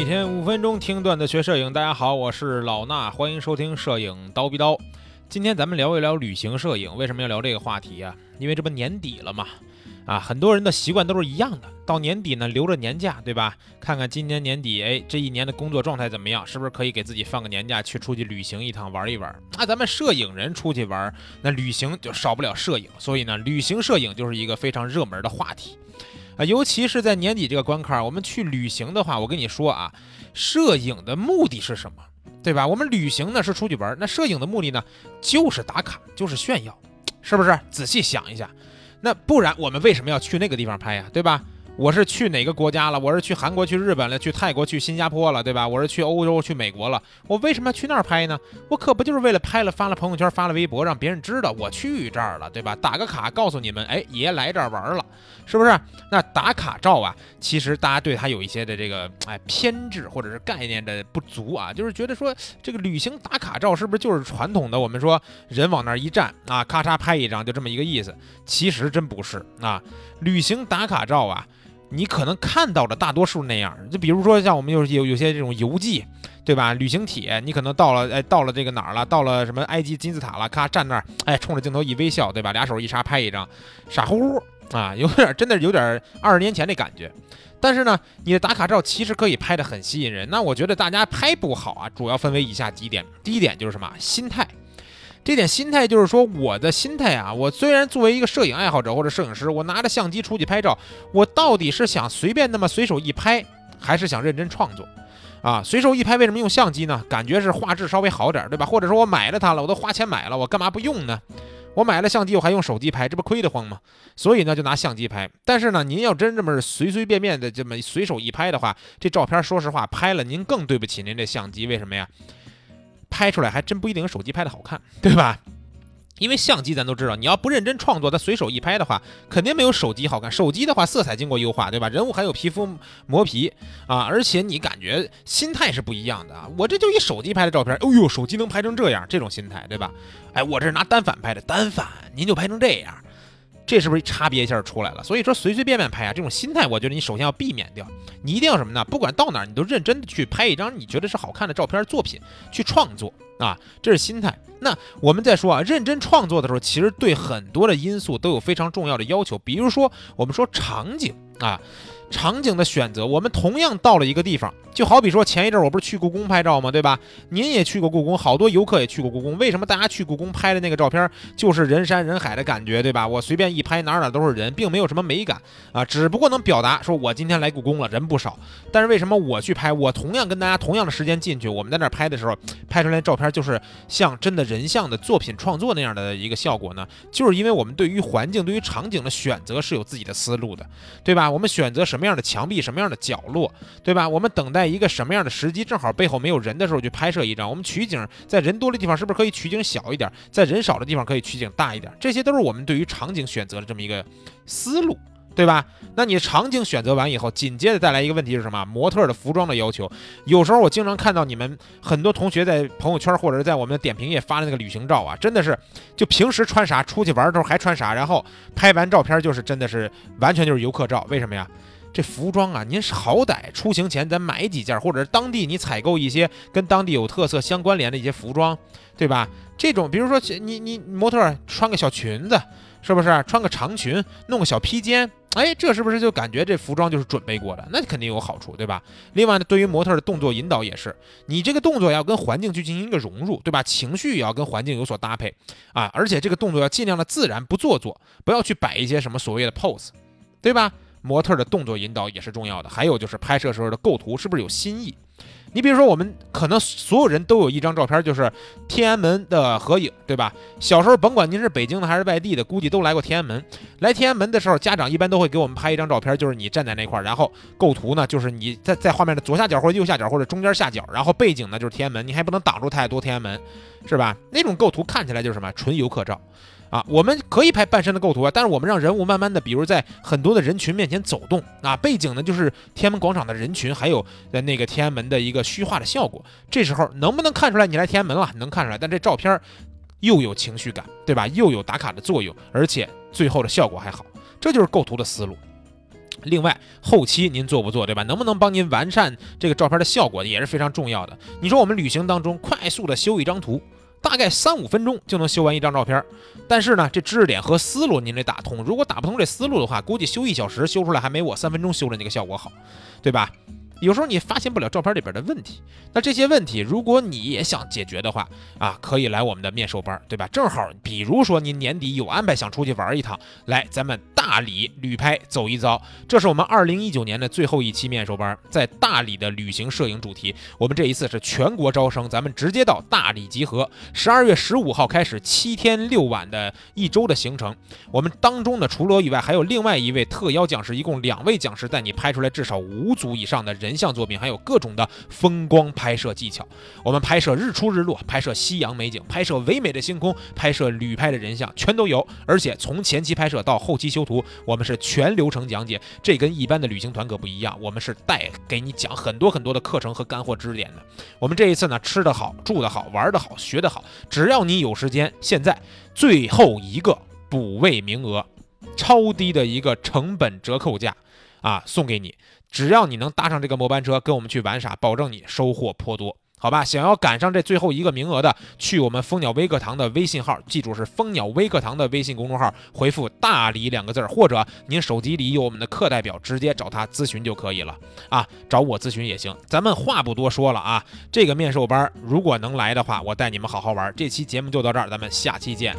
每天五分钟听段子学摄影，大家好，我是老衲，欢迎收听摄影刀逼刀。今天咱们聊一聊旅行摄影，为什么要聊这个话题啊？因为这不年底了嘛，啊，很多人的习惯都是一样的，到年底呢留着年假，对吧？看看今年年底，哎，这一年的工作状态怎么样？是不是可以给自己放个年假，去出去旅行一趟，玩一玩？那咱们摄影人出去玩，那旅行就少不了摄影，所以呢，旅行摄影就是一个非常热门的话题。啊，尤其是在年底这个关卡，我们去旅行的话，我跟你说啊，摄影的目的是什么？对吧？我们旅行呢是出去玩，那摄影的目的呢就是打卡，就是炫耀，是不是？仔细想一下，那不然我们为什么要去那个地方拍呀？对吧？我是去哪个国家了？我是去韩国、去日本了、去泰国、去新加坡了，对吧？我是去欧洲、去美国了。我为什么要去那儿拍呢？我可不就是为了拍了、发了朋友圈、发了微博，让别人知道我去这儿了，对吧？打个卡，告诉你们，哎，爷来这儿玩了，是不是？那打卡照啊，其实大家对它有一些的这个哎偏执或者是概念的不足啊，就是觉得说这个旅行打卡照是不是就是传统的我们说人往那儿一站啊，咔嚓拍一张，就这么一个意思？其实真不是啊，旅行打卡照啊。你可能看到的大多数那样，就比如说像我们有有有些这种游记，对吧？旅行帖，你可能到了，哎，到了这个哪儿了？到了什么埃及金字塔了？咔，站那儿，哎，冲着镜头一微笑，对吧？俩手一叉拍一张，傻乎乎啊，有点真的有点二十年前那感觉。但是呢，你的打卡照其实可以拍得很吸引人。那我觉得大家拍不好啊，主要分为以下几点。第一点就是什么？心态。这点心态就是说，我的心态啊，我虽然作为一个摄影爱好者或者摄影师，我拿着相机出去拍照，我到底是想随便那么随手一拍，还是想认真创作？啊，随手一拍为什么用相机呢？感觉是画质稍微好点，对吧？或者说我买了它了，我都花钱买了，我干嘛不用呢？我买了相机，我还用手机拍，这不亏得慌吗？所以呢，就拿相机拍。但是呢，您要真这么随随便便的这么随手一拍的话，这照片说实话拍了，您更对不起您这相机。为什么呀？拍出来还真不一定手机拍的好看，对吧？因为相机咱都知道，你要不认真创作，它随手一拍的话，肯定没有手机好看。手机的话，色彩经过优化，对吧？人物还有皮肤磨皮啊，而且你感觉心态是不一样的啊。我这就一手机拍的照片，哦呦，手机能拍成这样，这种心态，对吧？哎，我这是拿单反拍的，单反您就拍成这样。这是不是差别一下出来了？所以说随随便便拍啊，这种心态，我觉得你首先要避免掉。你一定要什么呢？不管到哪儿，你都认真的去拍一张你觉得是好看的照片作品去创作啊，这是心态。那我们再说啊，认真创作的时候，其实对很多的因素都有非常重要的要求。比如说，我们说场景啊。场景的选择，我们同样到了一个地方，就好比说前一阵我不是去故宫拍照吗？对吧？您也去过故宫，好多游客也去过故宫。为什么大家去故宫拍的那个照片就是人山人海的感觉，对吧？我随便一拍，哪哪都是人，并没有什么美感啊，只不过能表达说我今天来故宫了，人不少。但是为什么我去拍，我同样跟大家同样的时间进去，我们在那拍的时候，拍出来照片就是像真的人像的作品创作那样的一个效果呢？就是因为我们对于环境、对于场景的选择是有自己的思路的，对吧？我们选择什么？什么样的墙壁，什么样的角落，对吧？我们等待一个什么样的时机，正好背后没有人的时候去拍摄一张。我们取景在人多的地方，是不是可以取景小一点？在人少的地方可以取景大一点？这些都是我们对于场景选择的这么一个思路，对吧？那你场景选择完以后，紧接着带来一个问题是什么？模特的服装的要求。有时候我经常看到你们很多同学在朋友圈或者是在我们的点评页发的那个旅行照啊，真的是就平时穿啥，出去玩的时候还穿啥，然后拍完照片就是真的是完全就是游客照。为什么呀？这服装啊，您是好歹出行前咱买几件，或者是当地你采购一些跟当地有特色相关联的一些服装，对吧？这种比如说你你模特穿个小裙子，是不是穿个长裙，弄个小披肩？哎，这是不是就感觉这服装就是准备过的？那肯定有好处，对吧？另外呢，对于模特的动作引导也是，你这个动作要跟环境去进行一个融入，对吧？情绪也要跟环境有所搭配啊，而且这个动作要尽量的自然，不做作，不要去摆一些什么所谓的 pose，对吧？模特的动作引导也是重要的，还有就是拍摄时候的构图是不是有新意？你比如说，我们可能所有人都有一张照片，就是天安门的合影，对吧？小时候甭管您是北京的还是外地的，估计都来过天安门。来天安门的时候，家长一般都会给我们拍一张照片，就是你站在那块儿，然后构图呢，就是你在在画面的左下角或者右下角或者中间下角，然后背景呢就是天安门，你还不能挡住太多天安门，是吧？那种构图看起来就是什么纯游客照。啊，我们可以拍半身的构图啊，但是我们让人物慢慢的，比如在很多的人群面前走动啊，背景呢就是天安门广场的人群，还有在那个天安门的一个虚化的效果。这时候能不能看出来你来天安门了？能看出来，但这照片又有情绪感，对吧？又有打卡的作用，而且最后的效果还好，这就是构图的思路。另外，后期您做不做，对吧？能不能帮您完善这个照片的效果，也是非常重要的。你说我们旅行当中快速的修一张图，大概三五分钟就能修完一张照片，但是呢，这知识点和思路您得打通。如果打不通这思路的话，估计修一小时修出来还没我三分钟修的那个效果好，对吧？有时候你发现不了照片里边的问题，那这些问题如果你也想解决的话啊，可以来我们的面授班，对吧？正好，比如说您年底有安排想出去玩一趟，来咱们大理旅拍走一遭。这是我们二零一九年的最后一期面授班，在大理的旅行摄影主题，我们这一次是全国招生，咱们直接到大理集合。十二月十五号开始，七天六晚的一周的行程。我们当中呢，除了以外，还有另外一位特邀讲师，一共两位讲师带你拍出来至少五组以上的人。人像作品还有各种的风光拍摄技巧，我们拍摄日出日落，拍摄夕阳美景，拍摄唯美的星空，拍摄旅拍的人像，全都有。而且从前期拍摄到后期修图，我们是全流程讲解。这跟一般的旅行团可不一样，我们是带给你讲很多很多的课程和干货知识点的。我们这一次呢，吃得好，住得好，玩得好，学得好。只要你有时间，现在最后一个补位名额，超低的一个成本折扣价啊，送给你。只要你能搭上这个末班车，跟我们去玩耍，保证你收获颇多，好吧？想要赶上这最后一个名额的，去我们蜂鸟微课堂的微信号，记住是蜂鸟微课堂的微信公众号，回复“大理”两个字儿，或者您手机里有我们的课代表，直接找他咨询就可以了啊，找我咨询也行。咱们话不多说了啊，这个面授班如果能来的话，我带你们好好玩。这期节目就到这儿，咱们下期见。